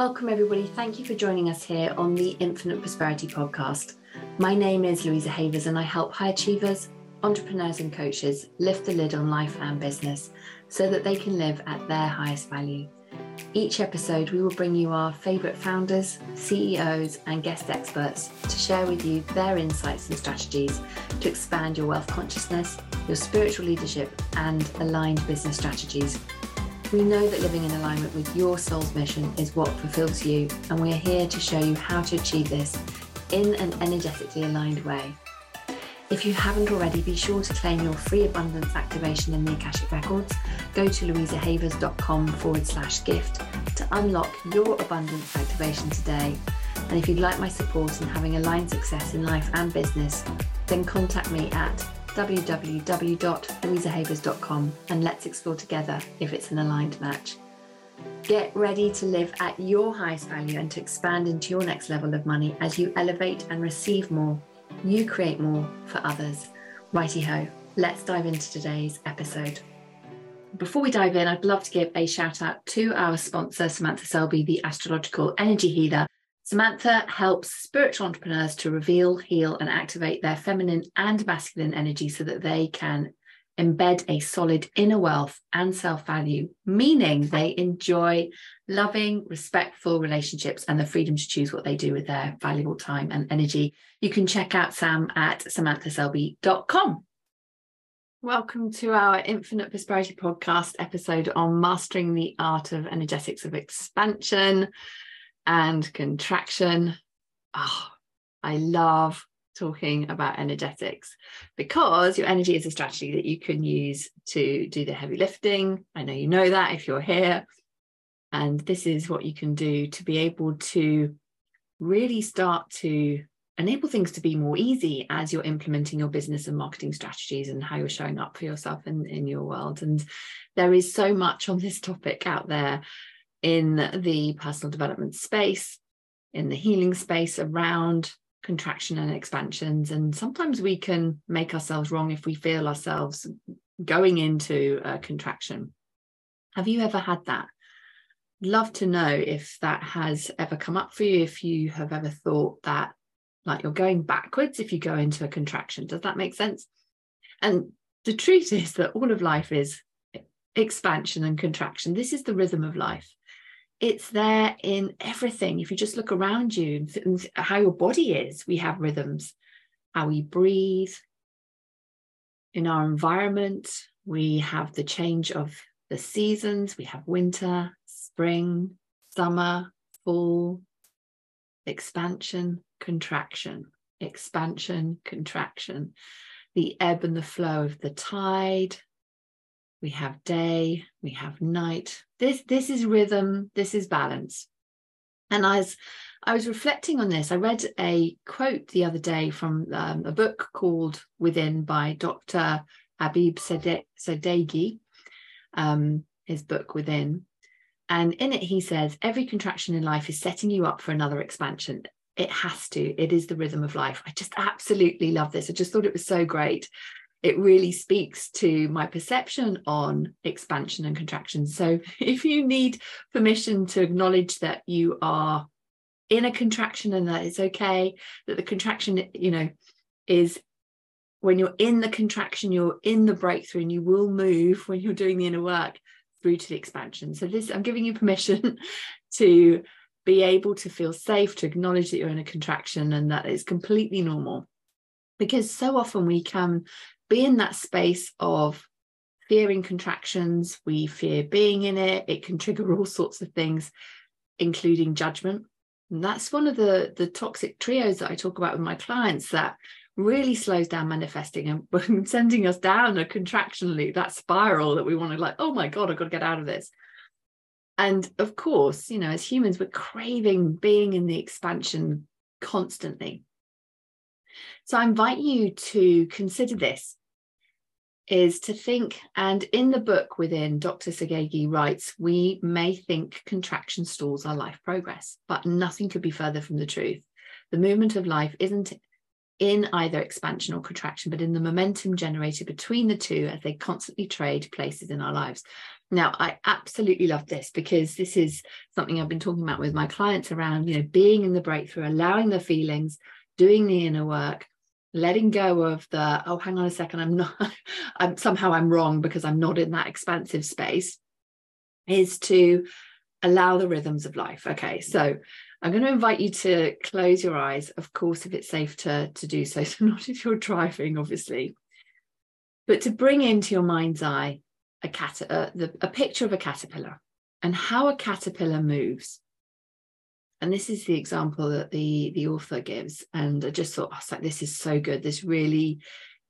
Welcome, everybody. Thank you for joining us here on the Infinite Prosperity Podcast. My name is Louisa Havers, and I help high achievers, entrepreneurs, and coaches lift the lid on life and business so that they can live at their highest value. Each episode, we will bring you our favourite founders, CEOs, and guest experts to share with you their insights and strategies to expand your wealth consciousness, your spiritual leadership, and aligned business strategies. We know that living in alignment with your soul's mission is what fulfills you, and we are here to show you how to achieve this in an energetically aligned way. If you haven't already, be sure to claim your free abundance activation in the Akashic Records. Go to louisahavers.com forward slash gift to unlock your abundance activation today. And if you'd like my support in having aligned success in life and business, then contact me at www.louisahavers.com and let's explore together if it's an aligned match. Get ready to live at your highest value and to expand into your next level of money as you elevate and receive more you create more for others. Righty ho, let's dive into today's episode. Before we dive in, I'd love to give a shout out to our sponsor, Samantha Selby, the astrological energy healer. Samantha helps spiritual entrepreneurs to reveal, heal, and activate their feminine and masculine energy so that they can embed a solid inner wealth and self value, meaning they enjoy loving, respectful relationships and the freedom to choose what they do with their valuable time and energy. You can check out Sam at samanthaselby.com. Welcome to our Infinite Prosperity podcast episode on mastering the art of energetics of expansion and contraction. Oh, I love talking about energetics because your energy is a strategy that you can use to do the heavy lifting. I know you know that if you're here. And this is what you can do to be able to really start to enable things to be more easy as you're implementing your business and marketing strategies and how you're showing up for yourself in, in your world. And there is so much on this topic out there in the personal development space, in the healing space around contraction and expansions. And sometimes we can make ourselves wrong if we feel ourselves going into a contraction. Have you ever had that? Love to know if that has ever come up for you, if you have ever thought that like you're going backwards if you go into a contraction. Does that make sense? And the truth is that all of life is expansion and contraction. This is the rhythm of life it's there in everything. If you just look around you how your body is, we have rhythms, how we breathe. In our environment, we have the change of the seasons. We have winter, spring, summer, fall, expansion, contraction, expansion, contraction, the ebb and the flow of the tide, we have day, we have night. This this is rhythm, this is balance. And as I was reflecting on this, I read a quote the other day from um, a book called Within by Dr. Habib Sadeghi, um, his book Within. And in it, he says, every contraction in life is setting you up for another expansion. It has to. It is the rhythm of life. I just absolutely love this. I just thought it was so great it really speaks to my perception on expansion and contraction. So, if you need permission to acknowledge that you are in a contraction and that it's okay, that the contraction, you know, is when you're in the contraction, you're in the breakthrough, and you will move when you're doing the inner work through to the expansion. So, this I'm giving you permission to be able to feel safe, to acknowledge that you're in a contraction and that it's completely normal because so often we can be in that space of fearing contractions. We fear being in it. It can trigger all sorts of things, including judgment. And that's one of the, the toxic trios that I talk about with my clients that really slows down manifesting and sending us down a contraction loop, that spiral that we want to like, oh my God, I've got to get out of this. And of course, you know, as humans, we're craving being in the expansion constantly. So I invite you to consider this is to think, and in the book within, Dr. Sadeghi writes, we may think contraction stalls our life progress, but nothing could be further from the truth. The movement of life isn't in either expansion or contraction, but in the momentum generated between the two as they constantly trade places in our lives. Now, I absolutely love this because this is something I've been talking about with my clients around, you know, being in the breakthrough, allowing the feelings, doing the inner work, letting go of the, oh, hang on a second, I'm not, I'm somehow I'm wrong because I'm not in that expansive space, is to allow the rhythms of life. Okay, so I'm going to invite you to close your eyes, of course, if it's safe to, to do so. So, not if you're driving, obviously, but to bring into your mind's eye a, cat, uh, the, a picture of a caterpillar and how a caterpillar moves. And this is the example that the, the author gives. And I just thought, oh, like, this is so good. This really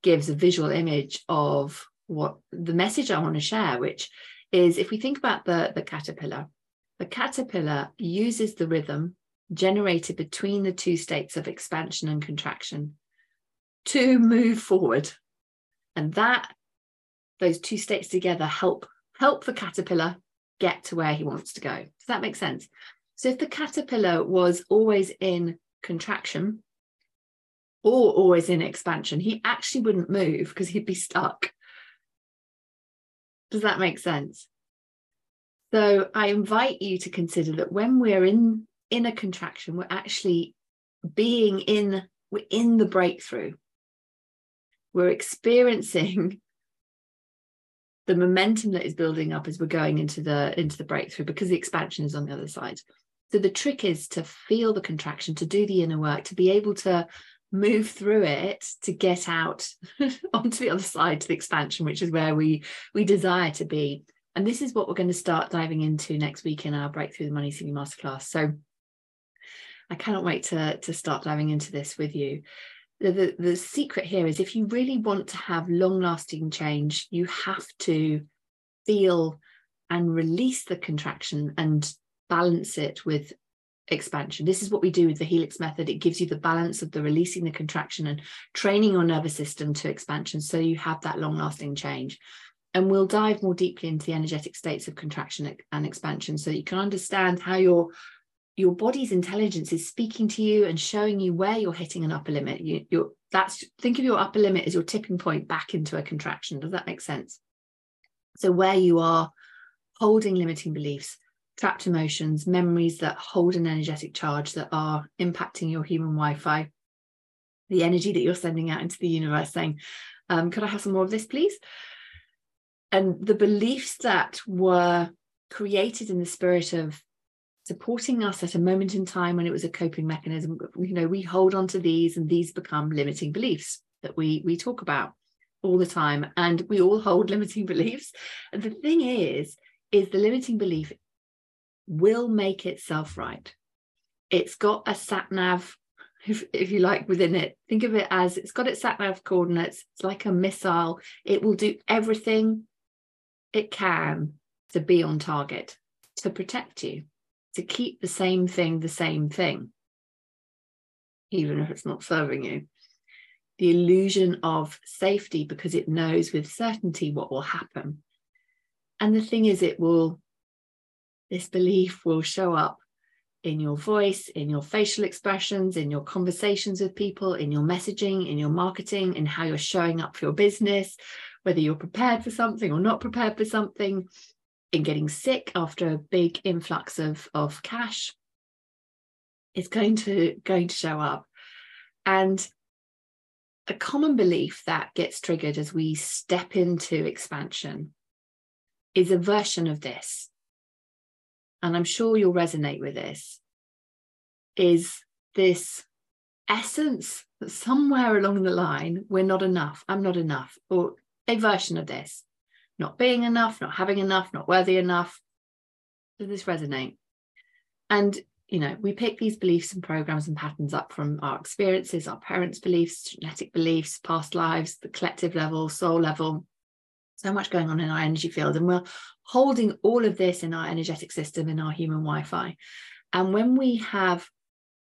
gives a visual image of what the message I want to share, which is if we think about the, the caterpillar, the caterpillar uses the rhythm generated between the two states of expansion and contraction to move forward. And that those two states together help help the caterpillar get to where he wants to go. Does that make sense? So if the caterpillar was always in contraction or always in expansion, he actually wouldn't move because he'd be stuck. Does that make sense? So I invite you to consider that when we're in in a contraction, we're actually being in we're in the breakthrough. We're experiencing the momentum that is building up as we're going into the into the breakthrough because the expansion is on the other side so the trick is to feel the contraction to do the inner work to be able to move through it to get out onto the other side to the expansion which is where we we desire to be. And this is what we're going to start diving into next week in our breakthrough the money ceiling masterclass. So i cannot wait to to start diving into this with you. The, the secret here is if you really want to have long lasting change, you have to feel and release the contraction and balance it with expansion. This is what we do with the Helix method. It gives you the balance of the releasing the contraction and training your nervous system to expansion so you have that long lasting change. And we'll dive more deeply into the energetic states of contraction and expansion so you can understand how your your body's intelligence is speaking to you and showing you where you're hitting an upper limit. You, you're that's think of your upper limit as your tipping point back into a contraction. Does that make sense? So where you are holding limiting beliefs, trapped emotions, memories that hold an energetic charge that are impacting your human Wi-Fi, the energy that you're sending out into the universe, saying, um, "Could I have some more of this, please?" And the beliefs that were created in the spirit of supporting us at a moment in time when it was a coping mechanism you know we hold on to these and these become limiting beliefs that we we talk about all the time and we all hold limiting beliefs and the thing is is the limiting belief will make itself right it's got a sat nav if, if you like within it think of it as it's got its sat nav coordinates it's like a missile it will do everything it can to be on target to protect you to keep the same thing the same thing, even if it's not serving you. The illusion of safety because it knows with certainty what will happen. And the thing is, it will, this belief will show up in your voice, in your facial expressions, in your conversations with people, in your messaging, in your marketing, in how you're showing up for your business, whether you're prepared for something or not prepared for something, in getting sick after a big influx of, of cash It's going to going to show up. And a common belief that gets triggered as we step into expansion is a version of this and i'm sure you'll resonate with this is this essence that somewhere along the line we're not enough i'm not enough or a version of this not being enough, not having enough, not worthy enough. Does this resonate? And you know, we pick these beliefs and programs and patterns up from our experiences, our parents' beliefs, genetic beliefs, past lives, the collective level, soul level. So much going on in our energy field. And we're holding all of this in our energetic system, in our human Wi Fi. And when we have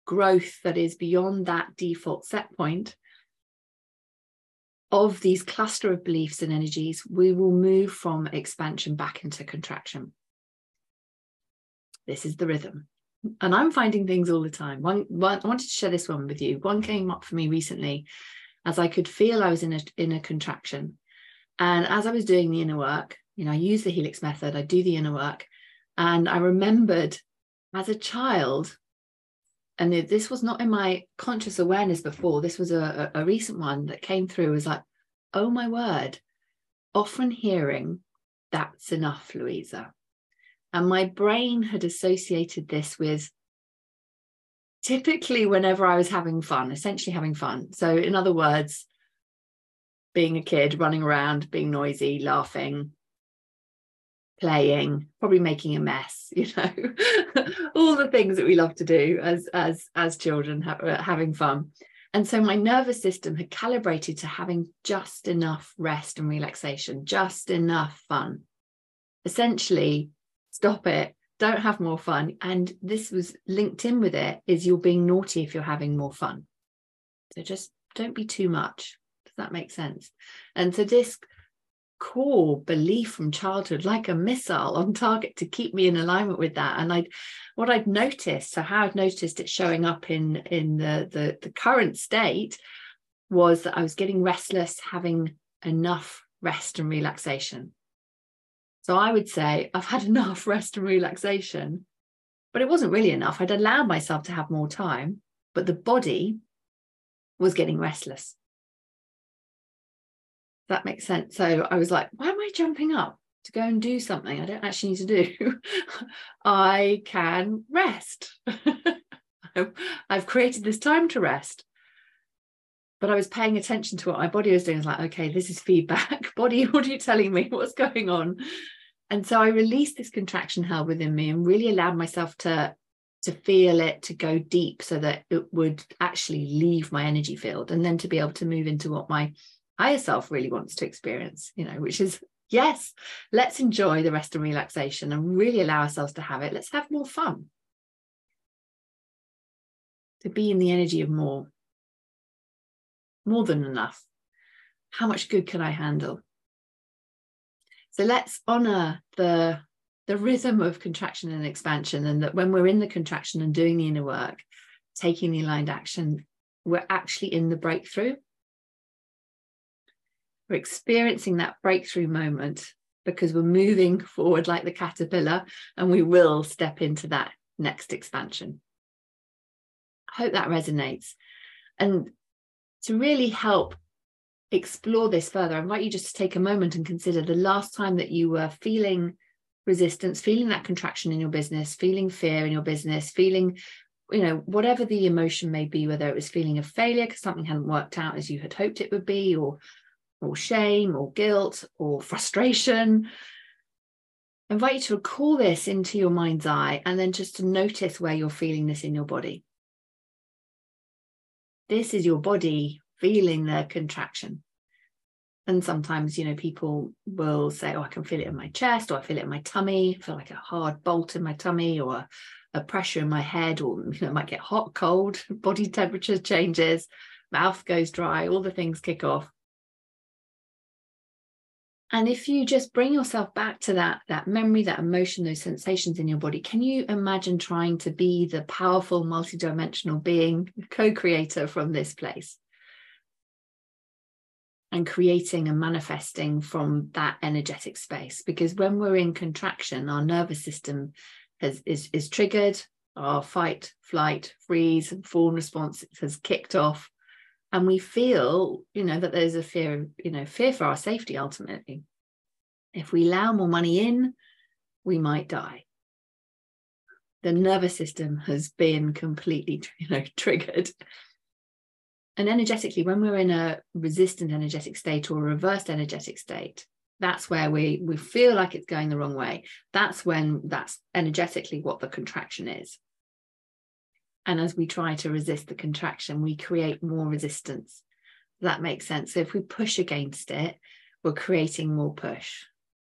growth that is beyond that default set point, of these cluster of beliefs and energies, we will move from expansion back into contraction. This is the rhythm. And I'm finding things all the time. One, one, I wanted to share this one with you. One came up for me recently as I could feel I was in a, in a contraction. And as I was doing the inner work, you know, I use the Helix method, I do the inner work. And I remembered as a child, and this was not in my conscious awareness before, this was a, a recent one that came through, was like, oh my word, often hearing, that's enough, Louisa. And my brain had associated this with typically whenever I was having fun, essentially having fun. So, in other words, being a kid, running around, being noisy, laughing, playing, probably making a mess, you know, all the things that we love to do as as as children, ha- uh, having fun. And so my nervous system had calibrated to having just enough rest and relaxation, just enough fun. Essentially, stop it, don't have more fun. And this was linked in with it is you're being naughty if you're having more fun. So just don't be too much. Does that make sense? And so this core belief from childhood like a missile on target to keep me in alignment with that. And i what i'd noticed so how i've noticed it showing up in in the, the the current state was that i was getting restless having enough rest and relaxation. So i would say i've had enough rest and relaxation but it wasn't really enough. I'd allowed myself to have more time but the body was getting restless that makes sense. So I was like, why am I jumping up to go and do something I don't actually need to do? I can rest. I've created this time to rest. But I was paying attention to what my body was doing. I was like, okay, this is feedback. body, what are you telling me? What's going on? And so I released this contraction held within me and really allowed myself to to feel it to go deep so that it would actually leave my energy field and then to be able to move into what my higher self really wants to experience, you know, which is yes, let's enjoy the rest and relaxation and really allow ourselves to have it. Let's have more fun. To be in the energy of more, more than enough. How much good can I handle? So let's honor the, the rhythm of contraction and expansion, and that when we're in the contraction and doing the inner work, taking the aligned action, we're actually in the breakthrough we're experiencing that breakthrough moment because we're moving forward like the caterpillar and we will step into that next expansion. I hope that resonates. And to really help explore this further, I invite you just to take a moment and consider the last time that you were feeling resistance, feeling that contraction in your business, feeling fear in your business, feeling, you know, whatever the emotion may be, whether it was feeling of failure because something hadn't worked out as you had hoped it would be, or or shame or guilt or frustration. I invite you to recall this into your mind's eye and then just to notice where you're feeling this in your body. This is your body feeling the contraction. And sometimes, you know, people will say, Oh, I can feel it in my chest, or I feel it in my tummy, I feel like a hard bolt in my tummy, or a, pressure in my head, or you know, it might get hot, cold, body temperature changes, mouth goes dry, all the things kick off and if you just bring yourself back to that that memory that emotion those sensations in your body can you imagine trying to be the powerful multidimensional being co-creator from this place? And creating and manifesting from that energetic space. Because when we're in contraction our nervous system has, is, is triggered our fight flight freeze and fawn response has kicked off and we feel you know that there's a fear you know fear for our safety ultimately. If we allow more money in we might die. The nervous system has been completely you know triggered. And energetically when we're in a resistant energetic state or a reversed energetic state that's where we we feel like it's going the wrong way. That's when that's energetically what the contraction is and as we try to resist the contraction, we create more resistance. That makes sense. So if we push against it, we're creating more push.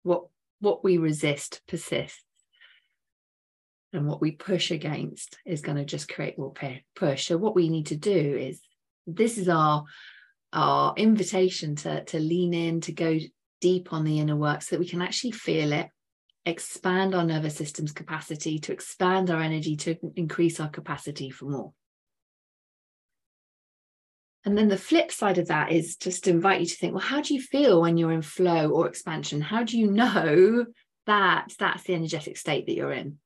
What what we resist persists. And what we push against is going to just create more push. So what we need to do is this is our our invitation to, to lean in, to go deep on the inner work so that we can actually feel it expand our nervous system's capacity, to expand our energy, to increase our capacity for more. And then the flip side of that is just to invite you to think, well, how do you feel when you're in flow or expansion? How do you know that that's the energetic state that you're in?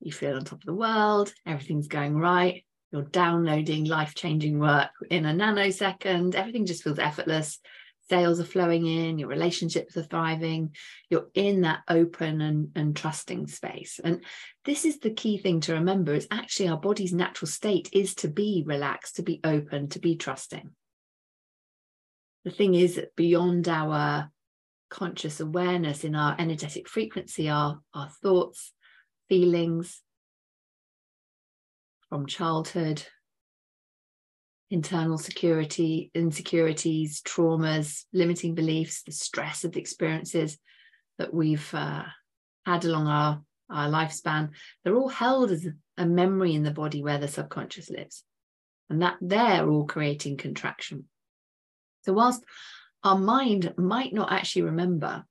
You feel on top of the world, everything's going right, you're downloading life changing work in a nanosecond, everything just feels effortless sales are flowing in, your relationships are thriving, you're in that open and, and trusting space. And this is the key thing to remember is actually our body's natural state is to be relaxed, to be open, to be trusting. The thing is that beyond our conscious awareness in our energetic frequency, our, our thoughts, feelings from childhood, internal security, insecurities, traumas, limiting beliefs, the stress of the experiences that we've uh, had along our, our lifespan, they're all held as a memory in the body where the subconscious lives. And that they're all creating contraction. So, whilst our mind might not actually remember,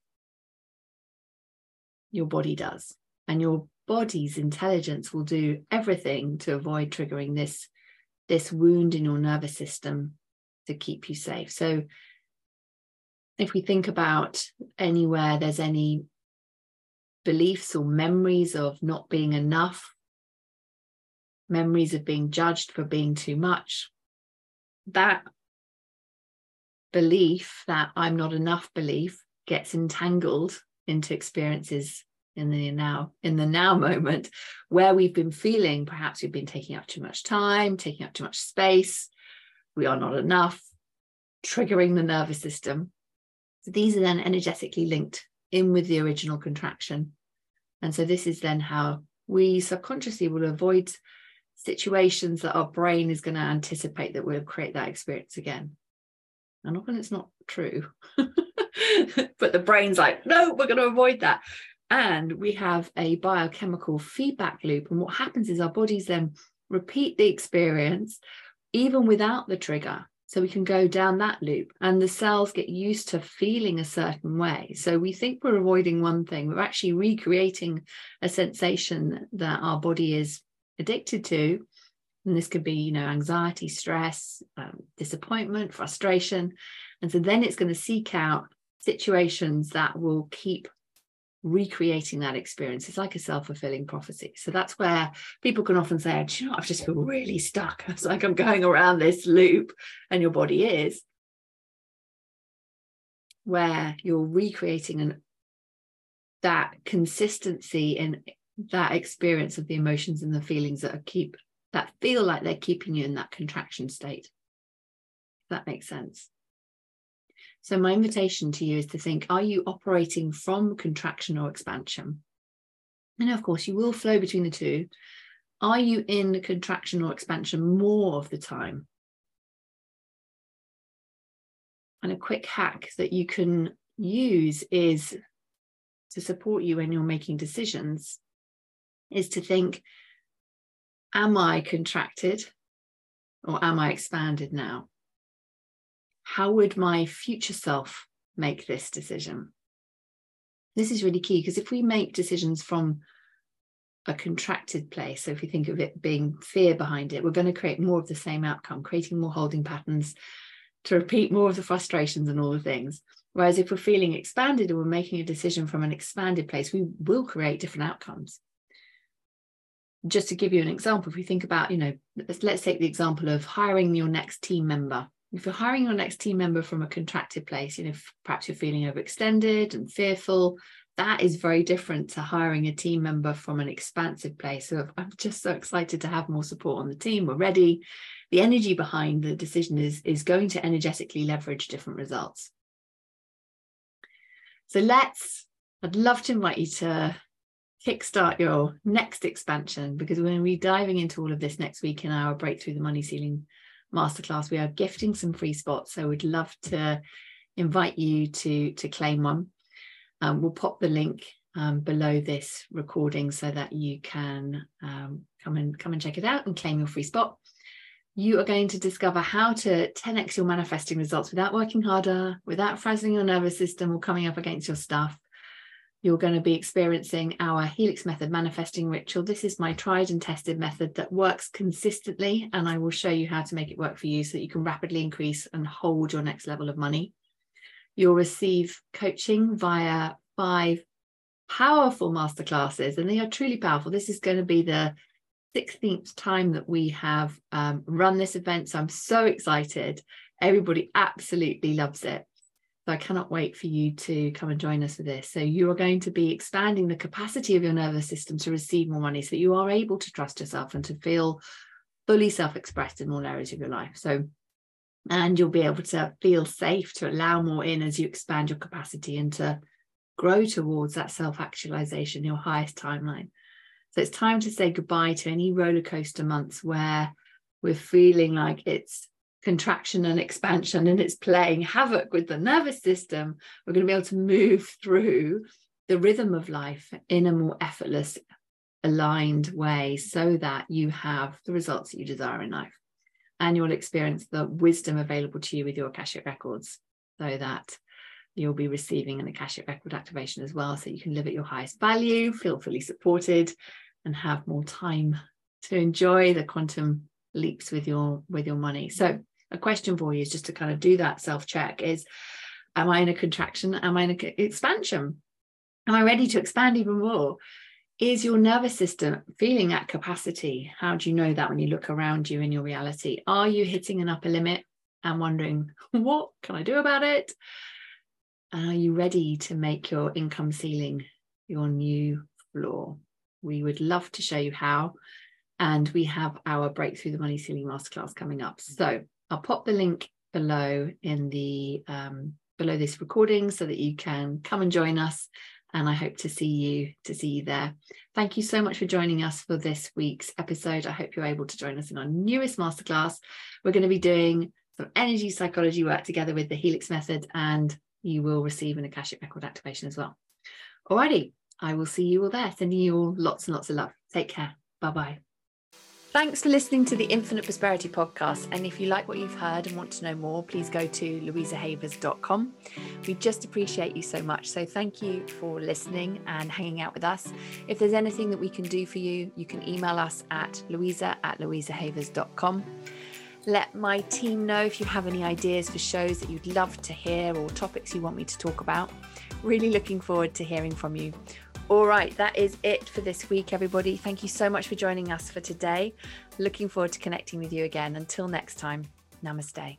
your body does. And your body's intelligence will do everything to avoid triggering this this wound in your nervous system to keep you safe. So, if we think about anywhere there's any beliefs or memories of not being enough, memories of being judged for being too much, that belief, that I'm not enough belief, gets entangled into experiences in the now in the now moment where we've been feeling perhaps we've been taking up too much time taking up too much space we are not enough triggering the nervous system. So these are then energetically linked in with the original contraction. And so this is then how we subconsciously will avoid situations that our brain is going to anticipate that we'll create that experience again. And often it's not true but the brain's like no we're going to avoid that and we have a biochemical feedback loop. And what happens is our bodies then repeat the experience even without the trigger. So we can go down that loop and the cells get used to feeling a certain way. So we think we're avoiding one thing, we're actually recreating a sensation that our body is addicted to. And this could be, you know, anxiety, stress, um, disappointment, frustration. And so then it's going to seek out situations that will keep recreating that experience. It's like a self fulfilling prophecy. So that's where people can often say, Do you know, i've just feel really stuck. It's like I'm going around this loop, and your body is, where you're recreating an, that consistency in that experience of the emotions and the feelings that are keep that feel like they're keeping you in that contraction state. That makes sense. So, my invitation to you is to think are you operating from contraction or expansion? And of course, you will flow between the two. Are you in contraction or expansion more of the time? And a quick hack that you can use is to support you when you're making decisions is to think Am I contracted or am I expanded now? How would my future self make this decision? This is really key because if we make decisions from a contracted place, so if we think of it being fear behind it, we're going to create more of the same outcome, creating more holding patterns to repeat more of the frustrations and all the things. Whereas if we're feeling expanded and we're making a decision from an expanded place, we will create different outcomes. Just to give you an example, if we think about, you know, let's, let's take the example of hiring your next team member if you're hiring your next team member from a contracted place, you know, perhaps you're feeling overextended and fearful, that is very different to hiring a team member from an expansive place. So I'm just so excited to have more support on the team. We're ready. The energy behind the decision is, is going to energetically leverage different results. So let's, I'd love to invite you to kickstart your next expansion because we're going to be diving into all of this next week in our Breakthrough the Money Ceiling masterclass. We are gifting some free spots, so we'd love to invite you to to claim one. Um, we'll pop the link um, below this recording so that you can um, come and come and check it out and claim your free spot. You are going to discover how to 10x your manifesting results without working harder, without frazzling your nervous system or coming up against your stuff. You're going to be experiencing our Helix Method manifesting ritual. This is my tried and tested method that works consistently, and I will show you how to make it work for you so that you can rapidly increase and hold your next level of money. You'll receive coaching via five powerful masterclasses, and they are truly powerful. This is going to be the 16th time that we have um, run this event, so I'm so excited. Everybody absolutely loves it. So I cannot wait for you to come and join us for this. So you are going to be expanding the capacity of your nervous system to receive more money so that you are able to trust yourself and to feel fully self-expressed in all areas of your life. So and you'll be able to feel safe to allow more in as you expand your capacity and to grow towards that self-actualization, your highest timeline. So it's time to say goodbye to any roller coaster months where we're feeling like it's contraction and expansion and it's playing havoc with the nervous system, we're going to be able to move through the rhythm of life in a more effortless, aligned way so that you have the results that you desire in life. And you'll experience the wisdom available to you with your Akashic records so that you'll be receiving an Akashic record activation as well. So you can live at your highest value, feel fully supported, and have more time to enjoy the quantum leaps with your with your money. So a question for you is just to kind of do that self check is am I in a contraction? Am I in an expansion? Am I ready to expand even more? Is your nervous system feeling at capacity? How do you know that when you look around you in your reality? Are you hitting an upper limit and wondering, what can I do about it? and are you ready to make your income ceiling your new floor? We would love to show you how. And we have our Breakthrough the Money Ceiling Masterclass coming up. So I'll pop the link below in the um, below this recording so that you can come and join us. And I hope to see you to see you there. Thank you so much for joining us for this week's episode. I hope you're able to join us in our newest masterclass. We're going to be doing some energy psychology work together with the Helix method, and you will receive an Akashic record activation as well. Alrighty, I will see you all there. Sending you all lots and lots of love. Take care. Bye bye. Thanks for listening to the Infinite Prosperity Podcast. And if you like what you've heard and want to know more, please go to louisahavers.com. We just appreciate you so much. So thank you for listening and hanging out with us. If there's anything that we can do for you, you can email us at louisa at louisahavers.com. Let my team know if you have any ideas for shows that you'd love to hear or topics you want me to talk about. Really looking forward to hearing from you. All right, that is it for this week, everybody. Thank you so much for joining us for today. Looking forward to connecting with you again. Until next time, namaste.